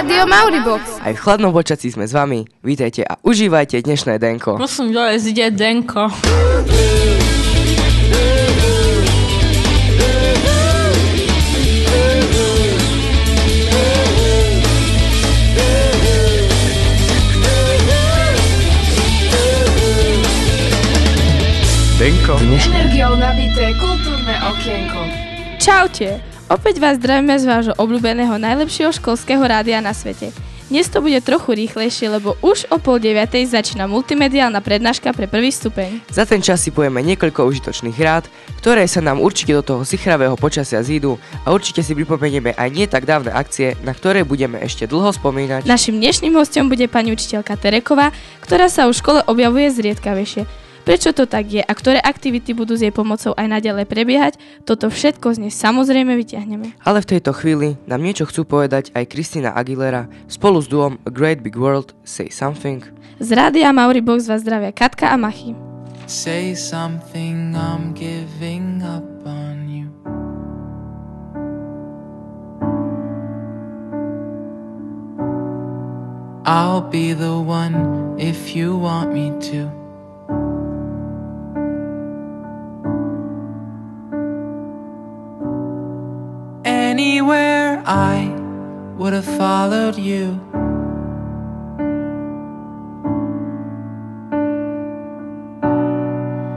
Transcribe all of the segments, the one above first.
Rádio Mauribox. Aj v chladnom počasí sme s vami. Vítajte a užívajte dnešné denko. Prosím, dole zide Denko. Denko. Energiou nabité kultúrne okienko. Čaute! Opäť vás zdravíme z vášho obľúbeného najlepšieho školského rádia na svete. Dnes to bude trochu rýchlejšie, lebo už o pol deviatej začína multimediálna prednáška pre prvý stupeň. Za ten čas si povieme niekoľko užitočných rád, ktoré sa nám určite do toho sichravého počasia zídu a určite si pripomenieme aj nie tak dávne akcie, na ktoré budeme ešte dlho spomínať. Našim dnešným hostom bude pani učiteľka Tereková, ktorá sa v škole objavuje zriedkavejšie. Prečo to tak je a ktoré aktivity budú s jej pomocou aj naďalej prebiehať, toto všetko z nej samozrejme vyťahneme. Ale v tejto chvíli nám niečo chcú povedať aj Kristina Aguilera spolu s duom A Great Big World Say Something. Z rádia Mauri Box vás zdravia Katka a Machy. Say something, I'm giving up on you. I'll be the one if you want me to. I would have followed you.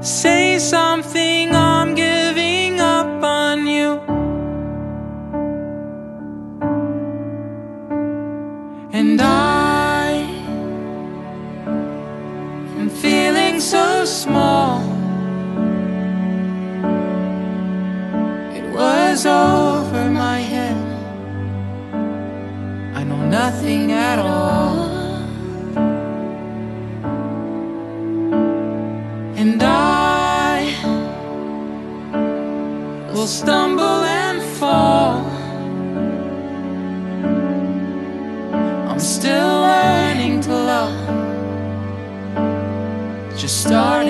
Say something, will stumble and fall. I'm still learning to love, just starting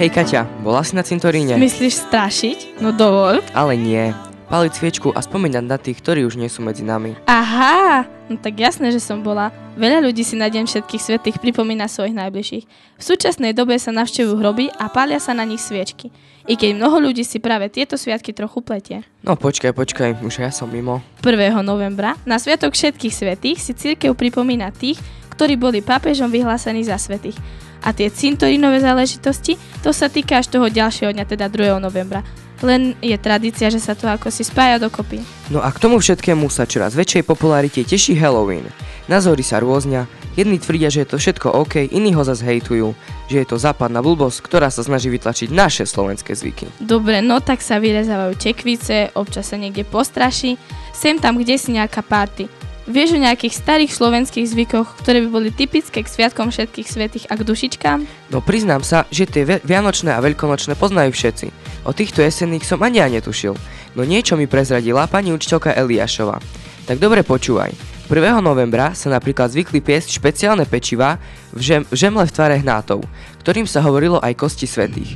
Hej Kaťa, bola si na cintoríne? Myslíš strašiť? No dovol. Ale nie. Paliť sviečku a spomínať na tých, ktorí už nie sú medzi nami. Aha, no tak jasné, že som bola. Veľa ľudí si na Deň všetkých svetých pripomína svojich najbližších. V súčasnej dobe sa navštevujú hroby a pália sa na nich sviečky. I keď mnoho ľudí si práve tieto sviatky trochu pletie. No počkaj, počkaj, už ja som mimo. 1. novembra na Sviatok všetkých svetých si církev pripomína tých, ktorí boli pápežom vyhlásení za svetých. A tie cintorínové záležitosti, to sa týka až toho ďalšieho dňa, teda 2. novembra. Len je tradícia, že sa to ako si spája dokopy. No a k tomu všetkému sa čoraz väčšej popularite teší Halloween. Názory sa rôznia, jedni tvrdia, že je to všetko OK, iní ho zase hejtujú, že je to západná blbosť, ktorá sa snaží vytlačiť naše slovenské zvyky. Dobre, no tak sa vyrezávajú tekvice, občas sa niekde postraší, sem tam kde si nejaká party. Vieš o nejakých starých slovenských zvykoch, ktoré by boli typické k sviatkom všetkých svetých a k dušičkám? No priznám sa, že tie vianočné a veľkonočné poznajú všetci. O týchto jesenných som ani ja netušil. No niečo mi prezradila pani učiteľka Eliášova. Tak dobre počúvaj. 1. novembra sa napríklad zvykli piesť špeciálne pečiva v, žem- v žemle v tvare hnátov, ktorým sa hovorilo aj kosti svetých.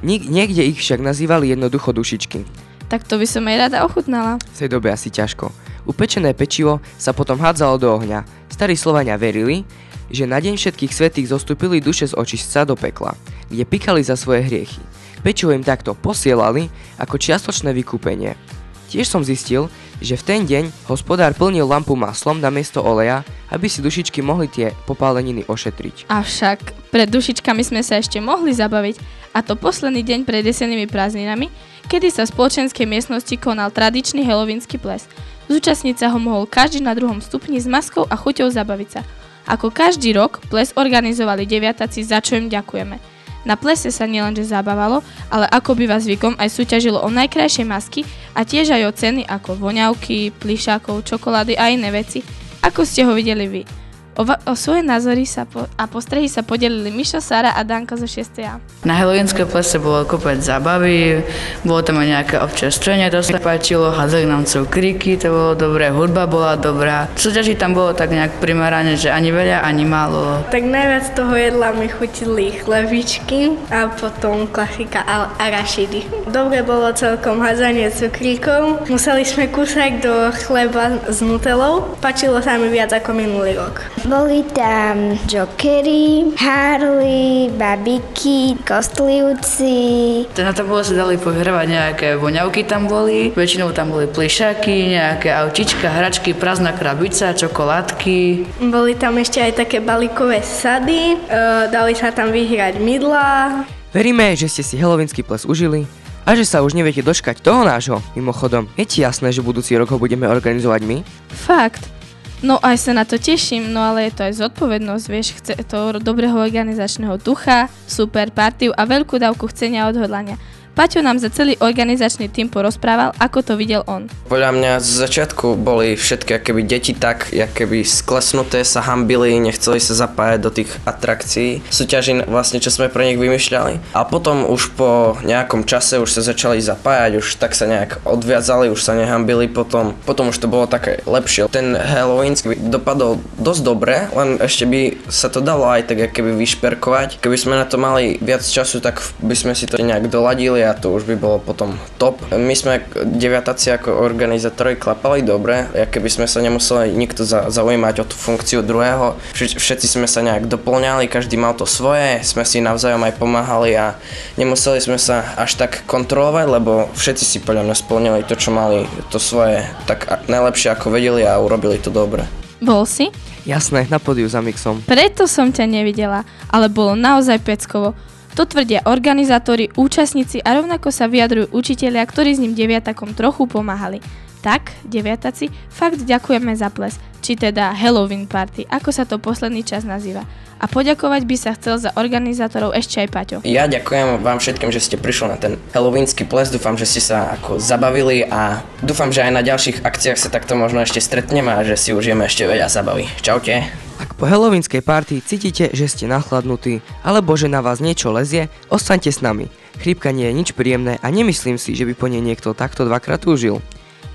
Nik- niekde ich však nazývali jednoducho dušičky. Tak to by som aj rada ochutnala. V tej dobe asi ťažko. Upečené pečivo sa potom hádzalo do ohňa. Starí Slovania verili, že na deň všetkých svetých zostúpili duše z očistca do pekla, kde pikali za svoje hriechy. Pečivo im takto posielali ako čiastočné vykúpenie. Tiež som zistil, že v ten deň hospodár plnil lampu maslom na miesto oleja, aby si dušičky mohli tie popáleniny ošetriť. Avšak pred dušičkami sme sa ešte mohli zabaviť, a to posledný deň pred jesenými prázdninami, kedy sa v spoločenskej miestnosti konal tradičný helovínsky ples. Zúčastniť sa ho mohol každý na druhom stupni s maskou a chuťou zabaviť sa. Ako každý rok, ples organizovali deviataci, za čo im ďakujeme. Na plese sa nielenže zabávalo, ale ako býva zvykom aj súťažilo o najkrajšie masky a tiež aj o ceny ako voňavky, plišákov, čokolády a iné veci. Ako ste ho videli vy? O, o svoje názory sa po- a postrehy sa podelili Mišo, Sara a Danka zo 6. Na Halloweenskej plese bolo kopec zábavy, bolo tam aj nejaké občerstvenie, to sa páčilo, hádzali nám cukríky, to bolo dobré, hudba bola dobrá. Súťaží tam bolo tak nejak primerane, že ani veľa, ani málo. Tak najviac toho jedla mi chutili chlebičky a potom klasika al- arašidy. Dobre bolo celkom hádzanie cukríkov. Museli sme kúsať do chleba s nutelou. Pačilo sa mi viac ako minulý rok. Boli tam jokery, Harley, babiky, kostlivci. Na to bolo sa dali pohravať nejaké voňavky tam boli, väčšinou tam boli plišaky, nejaké aučička, hračky, prázdna krabica, čokoládky. Boli tam ešte aj také balíkové sady, e, dali sa tam vyhrať mydla. Veríme, že ste si helovínsky ples užili a že sa už neviete dočkať toho nášho. Mimochodom, je ti jasné, že budúci rok ho budeme organizovať my? Fakt. No aj sa na to teším, no ale je to aj zodpovednosť, vieš, chce to dobrého organizačného ducha, super partiu a veľkú dávku chcenia a odhodlania. Paťo nám za celý organizačný tým porozprával, ako to videl on. Podľa mňa z začiatku boli všetky akéby deti tak, keby sklesnuté, sa hambili, nechceli sa zapájať do tých atrakcií, súťaží vlastne, čo sme pre nich vymýšľali. A potom už po nejakom čase už sa začali zapájať, už tak sa nejak odviazali, už sa nehambili potom. Potom už to bolo také lepšie. Ten Halloween dopadol dosť dobre, len ešte by sa to dalo aj tak keby vyšperkovať. Keby sme na to mali viac času, tak by sme si to nejak doladili a to už by bolo potom top. My sme deviatáci ako organizátori klapali dobre, keby sme sa nemuseli nikto za, zaujímať o tú funkciu druhého. Vš- všetci sme sa nejak doplňali, každý mal to svoje, sme si navzájom aj pomáhali a nemuseli sme sa až tak kontrolovať, lebo všetci si podľa mňa splnili to, čo mali to svoje tak najlepšie ako vedeli a urobili to dobre. Bol si? Jasné, na podiu za mixom. Preto som ťa nevidela, ale bolo naozaj peckovo. To tvrdia organizátori, účastníci a rovnako sa vyjadrujú učitelia, ktorí s ním deviatakom trochu pomáhali. Tak, deviataci, fakt ďakujeme za ples, či teda Halloween party, ako sa to posledný čas nazýva. A poďakovať by sa chcel za organizátorov ešte aj Paťo. Ja ďakujem vám všetkým, že ste prišli na ten Halloweenský ples, dúfam, že ste sa ako zabavili a dúfam, že aj na ďalších akciách sa takto možno ešte stretneme a že si užijeme ešte veľa zabavy. Čaute. Ak po halloweenskej party cítite, že ste nachladnutí, alebo že na vás niečo lezie, ostaňte s nami. Chrípka nie je nič príjemné a nemyslím si, že by po nej niekto takto dvakrát túžil.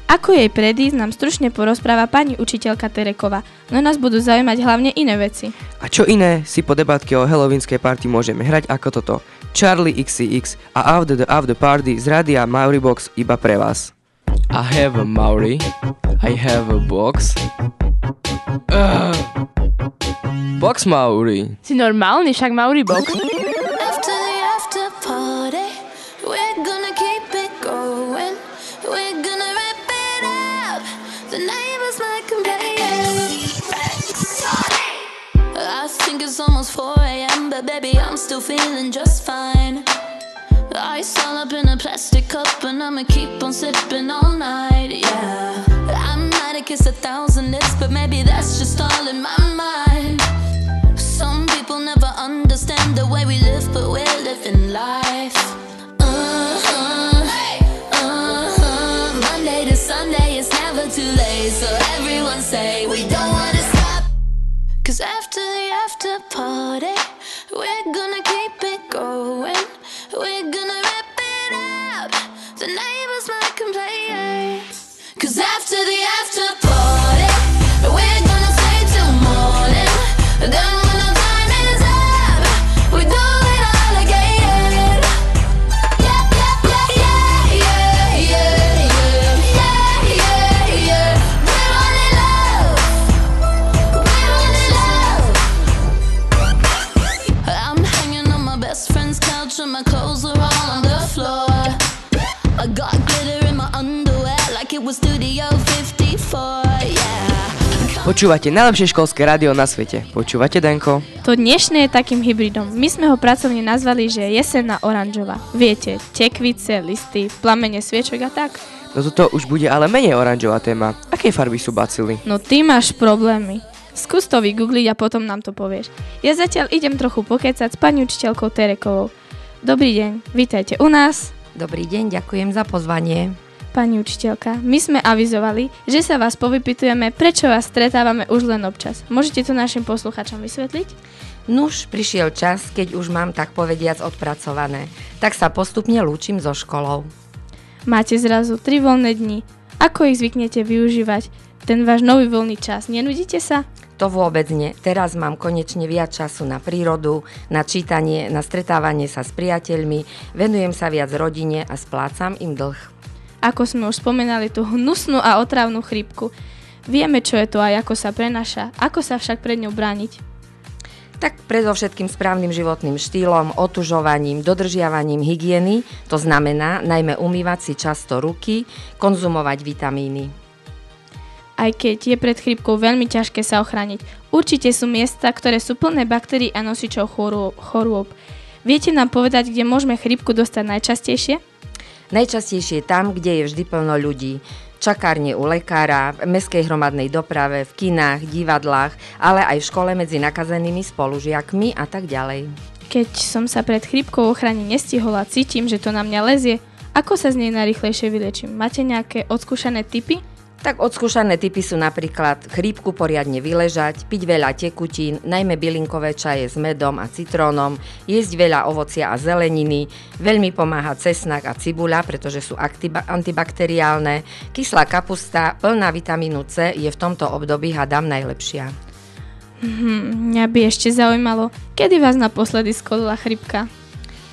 Ako jej predísť nám stručne porozpráva pani učiteľka Terekova, no nás budú zaujímať hlavne iné veci. A čo iné si po debatke o halloweenskej party môžeme hrať ako toto. Charlie XCX a After the After Party z rádia Mauribox iba pre vás. I have a Maori, I have a box. Uh. Box Mauri. Si normálny, však Mauri box. After the after party, we're gonna keep it going. We're gonna rip it up. The neighbors might complain. I think it's almost 4 a.m., but baby, I'm still feeling just fine. Ice all up in a plastic cup, and I'ma keep on sipping all night, yeah. I might have kissed a thousand lips, but maybe that's just all in my mind. Some people never understand the way we live, but we're living life. Uh-huh, uh-huh. Monday to Sunday, it's never too late. So everyone say we don't wanna stop. Cause after the after party, The neighbors might complain. Cause after the after Počúvate najlepšie školské rádio na svete. Počúvate, Denko? To dnešné je takým hybridom. My sme ho pracovne nazvali, že je jesenná oranžová. Viete, tekvice, listy, plamene sviečok a tak. No toto už bude ale menej oranžová téma. Aké farby sú bacily? No ty máš problémy. Skús to vygoogliť a potom nám to povieš. Ja zatiaľ idem trochu pokecať s pani učiteľkou Terekovou. Dobrý deň, vítajte u nás. Dobrý deň, ďakujem za pozvanie. Pani učiteľka, my sme avizovali, že sa vás povypitujeme, prečo vás stretávame už len občas. Môžete to našim posluchačom vysvetliť? Nuž, prišiel čas, keď už mám tak povediac odpracované. Tak sa postupne lúčim so školou. Máte zrazu tri voľné dni. Ako ich zvyknete využívať? Ten váš nový voľný čas, nenudíte sa? To vôbec nie. Teraz mám konečne viac času na prírodu, na čítanie, na stretávanie sa s priateľmi, venujem sa viac rodine a splácam im dlh. Ako sme už spomenali tú hnusnú a otravnú chrípku. Vieme, čo je to a ako sa prenaša. Ako sa však pred ňou brániť? Tak predovšetkým správnym životným štýlom, otužovaním, dodržiavaním hygieny, to znamená najmä umývať si často ruky, konzumovať vitamíny. Aj keď je pred chrípkou veľmi ťažké sa ochrániť, určite sú miesta, ktoré sú plné baktérií a nosičov chorôb. Viete nám povedať, kde môžeme chrípku dostať najčastejšie? Najčastejšie tam, kde je vždy plno ľudí čakárne u lekára, v meskej hromadnej doprave, v kinách, divadlách, ale aj v škole medzi nakazenými spolužiakmi a tak ďalej. Keď som sa pred chrípkou ochrany nestihol a cítim, že to na mňa lezie, ako sa z nej najrychlejšie vylečím? Máte nejaké odskúšané typy? Tak odskúšané typy sú napríklad chrípku poriadne vyležať, piť veľa tekutín, najmä bylinkové čaje s medom a citrónom, jesť veľa ovocia a zeleniny, veľmi pomáha cesnak a cibuľa, pretože sú antibakteriálne, kyslá kapusta, plná vitamínu C je v tomto období hadám najlepšia. Hmm, mňa by ešte zaujímalo, kedy vás naposledy skolila chrypka?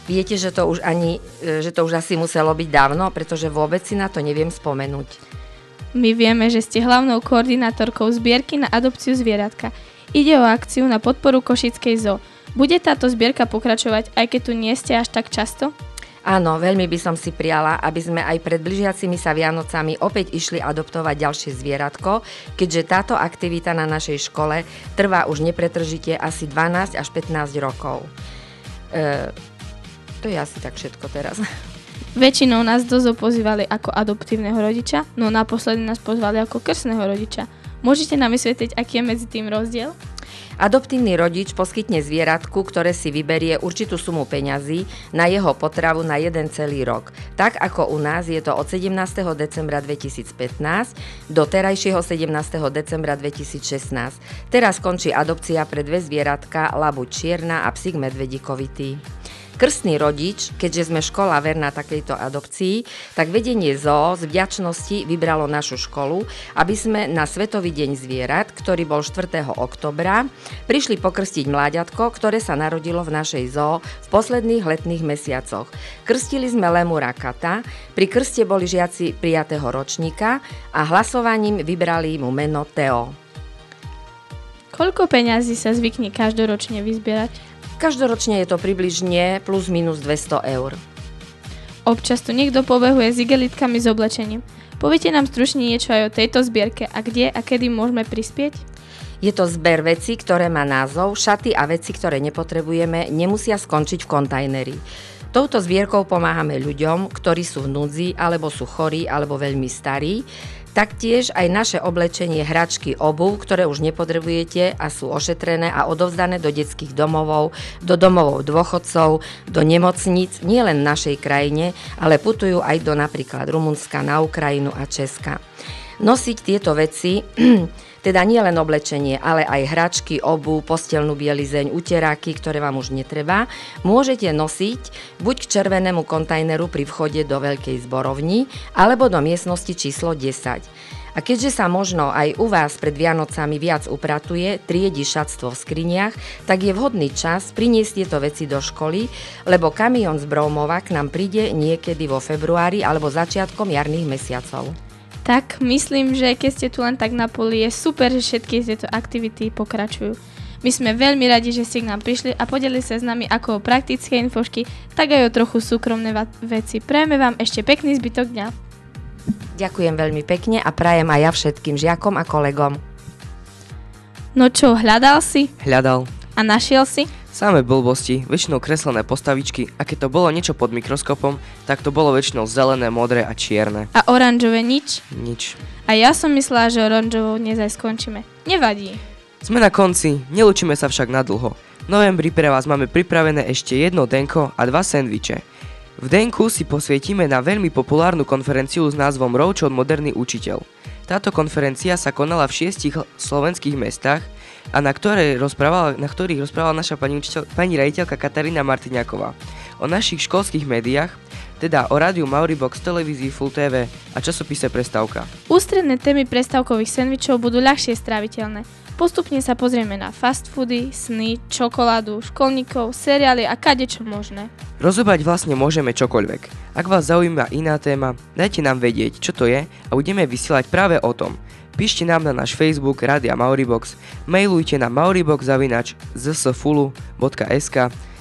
Viete, že to už ani, e, že to už asi muselo byť dávno, pretože vôbec si na to neviem spomenúť. My vieme, že ste hlavnou koordinátorkou zbierky na adopciu zvieratka. Ide o akciu na podporu Košickej zoo. Bude táto zbierka pokračovať, aj keď tu nie ste až tak často? Áno, veľmi by som si prijala, aby sme aj pred blížiacimi sa Vianocami opäť išli adoptovať ďalšie zvieratko, keďže táto aktivita na našej škole trvá už nepretržite asi 12 až 15 rokov. E, to je asi tak všetko teraz. Väčšinou nás dozo pozývali ako adoptívneho rodiča, no naposledy nás pozvali ako krstného rodiča. Môžete nám vysvetliť, aký je medzi tým rozdiel? Adoptívny rodič poskytne zvieratku, ktoré si vyberie určitú sumu peňazí na jeho potravu na jeden celý rok. Tak ako u nás je to od 17. decembra 2015 do terajšieho 17. decembra 2016. Teraz končí adopcia pre dve zvieratka, labu čierna a psík medvedikovitý krstný rodič, keďže sme škola verná takejto adopcii, tak vedenie ZOO z vďačnosti vybralo našu školu, aby sme na Svetový deň zvierat, ktorý bol 4. oktobra, prišli pokrstiť mláďatko, ktoré sa narodilo v našej ZOO v posledných letných mesiacoch. Krstili sme lemura kata, pri krste boli žiaci prijatého ročníka a hlasovaním vybrali mu meno Teo. Koľko peňazí sa zvykne každoročne vyzbierať? Každoročne je to približne plus minus 200 eur. Občas tu niekto pobehuje s igelitkami s oblečením. Poviete nám stručne niečo aj o tejto zbierke a kde a kedy môžeme prispieť? Je to zber veci, ktoré má názov, šaty a veci, ktoré nepotrebujeme, nemusia skončiť v kontajneri. Touto zbierkou pomáhame ľuďom, ktorí sú v núdzi, alebo sú chorí, alebo veľmi starí, Taktiež aj naše oblečenie, hračky, obuv, ktoré už nepotrebujete a sú ošetrené a odovzdané do detských domovov, do domovov dôchodcov, do nemocníc, nielen v našej krajine, ale putujú aj do napríklad Rumunska, na Ukrajinu a Česka. Nosiť tieto veci Teda nie len oblečenie, ale aj hračky, obu, postelnú bielizeň, uteráky, ktoré vám už netreba, môžete nosiť buď k červenému kontajneru pri vchode do veľkej zborovni, alebo do miestnosti číslo 10. A keďže sa možno aj u vás pred Vianocami viac upratuje, triedi šatstvo v skriniach, tak je vhodný čas priniesť tieto veci do školy, lebo kamión z Broumova k nám príde niekedy vo februári alebo začiatkom jarných mesiacov. Tak myslím, že keď ste tu len tak na poli, je super, že všetky tieto aktivity pokračujú. My sme veľmi radi, že ste k nám prišli a podeli sa s nami ako o praktické infošky, tak aj o trochu súkromné veci. Prajeme vám ešte pekný zbytok dňa. Ďakujem veľmi pekne a prajem aj ja všetkým žiakom a kolegom. No čo, hľadal si? Hľadal. A našiel si? Samé blbosti, väčšinou kreslené postavičky a keď to bolo niečo pod mikroskopom, tak to bolo väčšinou zelené, modré a čierne. A oranžové nič? Nič. A ja som myslela, že oranžovou dnes aj skončíme. Nevadí. Sme na konci, nelúčime sa však na dlho. V novembri pre vás máme pripravené ešte jedno denko a dva sendviče. V denku si posvietime na veľmi populárnu konferenciu s názvom Roučov moderný učiteľ. Táto konferencia sa konala v šiestich slovenských mestách a na, ktorej rozprávala, na ktorých rozprávala naša pani, učiteľ, pani raditeľka Katarína Martiniaková o našich školských médiách, teda o rádiu Mauribox, televízii Full TV a časopise Prestávka. Ústredné témy prestávkových sendvičov budú ľahšie stráviteľné. Postupne sa pozrieme na fast foody, sny, čokoládu, školníkov, seriály a kadečo možné. Rozobať vlastne môžeme čokoľvek. Ak vás zaujíma iná téma, dajte nám vedieť, čo to je a budeme vysielať práve o tom. Píšte nám na náš Facebook Radia Mauribox, mailujte na mauribox.zsfulu.sk,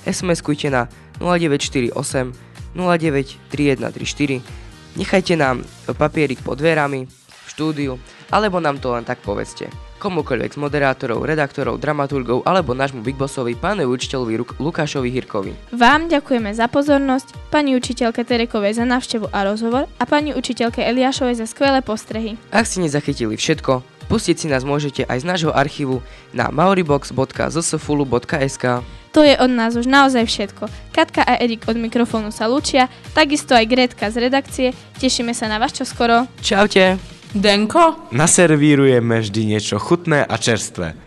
SMS-kujte na 0948 093134, nechajte nám papierik pod dverami v štúdiu, alebo nám to len tak povedzte komukoľvek z moderátorov, redaktorov, dramaturgov alebo nášmu Big Bossovi, pánovi učiteľovi Ruk- Lukášovi Hirkovi. Vám ďakujeme za pozornosť, pani učiteľke Terekovej za návštevu a rozhovor a pani učiteľke Eliášovej za skvelé postrehy. Ak ste nezachytili všetko, pustiť si nás môžete aj z nášho archívu na mauribox.zsfulu.sk To je od nás už naozaj všetko. Katka a Erik od mikrofónu sa lúčia, takisto aj Gretka z redakcie. Tešíme sa na vás čoskoro. Čaute! Denko? Naservírujeme vždy niečo chutné a čerstvé.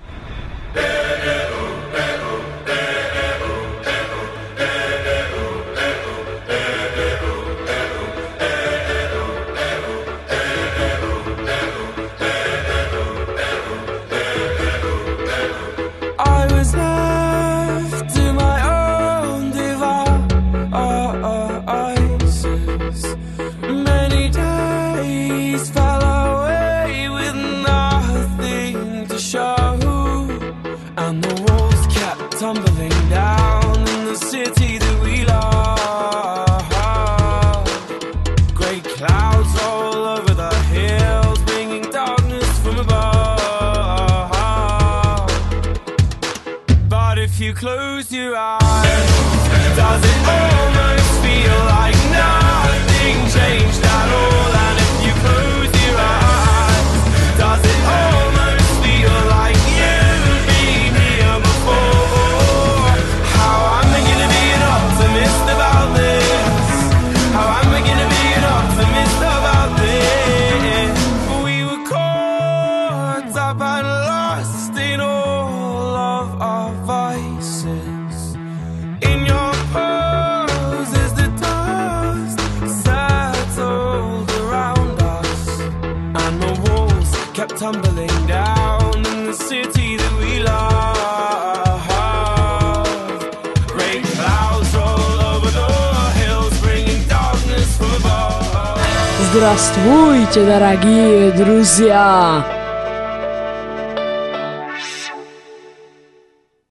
If you close your eyes, does it almost feel like nothing changed at all? Здравствуйте, дорогие друзья!